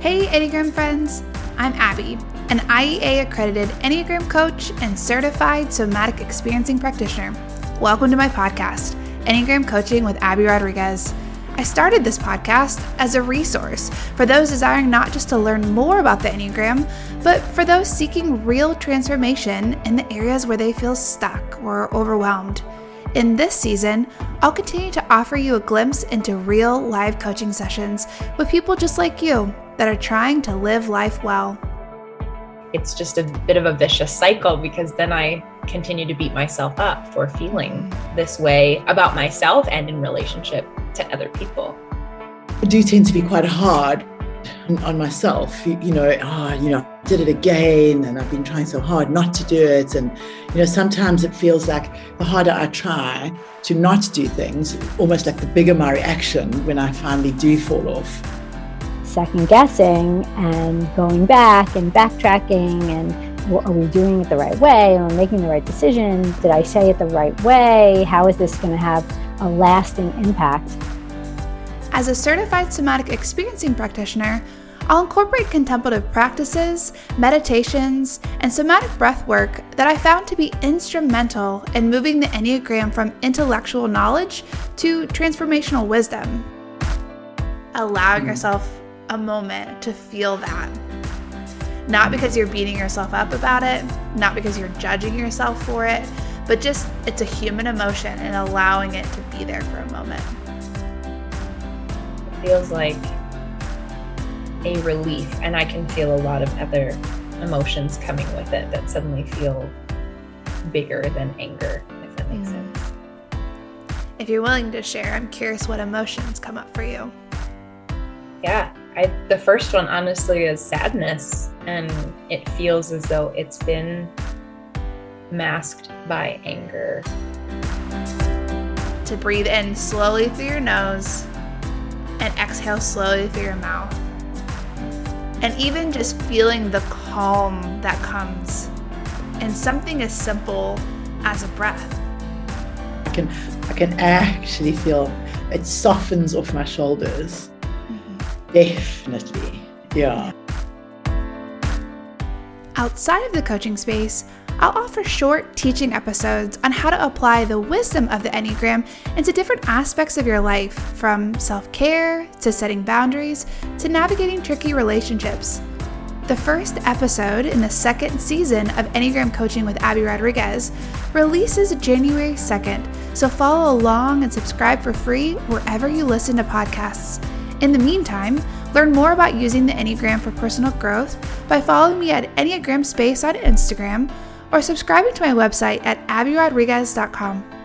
Hey, Enneagram friends! I'm Abby, an IEA accredited Enneagram coach and certified somatic experiencing practitioner. Welcome to my podcast, Enneagram Coaching with Abby Rodriguez. I started this podcast as a resource for those desiring not just to learn more about the Enneagram, but for those seeking real transformation in the areas where they feel stuck or overwhelmed. In this season, I'll continue to offer you a glimpse into real live coaching sessions with people just like you that are trying to live life well. It's just a bit of a vicious cycle because then I continue to beat myself up for feeling this way about myself and in relationship to other people. I do tend to be quite hard on myself. You, you know, ah, oh, you know, I did it again, and I've been trying so hard not to do it. And you know, sometimes it feels like the harder I try to not do things, almost like the bigger my reaction when I finally do fall off second guessing and going back and backtracking and well, are we doing it the right way? Am I making the right decision? Did I say it the right way? How is this going to have a lasting impact? As a certified somatic experiencing practitioner, I'll incorporate contemplative practices, meditations, and somatic breath work that I found to be instrumental in moving the Enneagram from intellectual knowledge to transformational wisdom. Allowing hmm. yourself a moment to feel that. Not because you're beating yourself up about it, not because you're judging yourself for it, but just it's a human emotion and allowing it to be there for a moment. Feels like a relief, and I can feel a lot of other emotions coming with it that suddenly feel bigger than anger, if that makes mm. sense. If you're willing to share, I'm curious what emotions come up for you. Yeah, I, the first one honestly is sadness, and it feels as though it's been masked by anger. To breathe in slowly through your nose and exhale slowly through your mouth. And even just feeling the calm that comes in something as simple as a breath. I can I can actually feel it softens off my shoulders mm-hmm. Definitely. Yeah. Outside of the coaching space, I'll offer short teaching episodes on how to apply the wisdom of the Enneagram into different aspects of your life, from self care to setting boundaries to navigating tricky relationships. The first episode in the second season of Enneagram Coaching with Abby Rodriguez releases January 2nd, so follow along and subscribe for free wherever you listen to podcasts. In the meantime, learn more about using the Enneagram for personal growth by following me at Enneagram Space on Instagram or subscribing to my website at abbyrodriguez.com.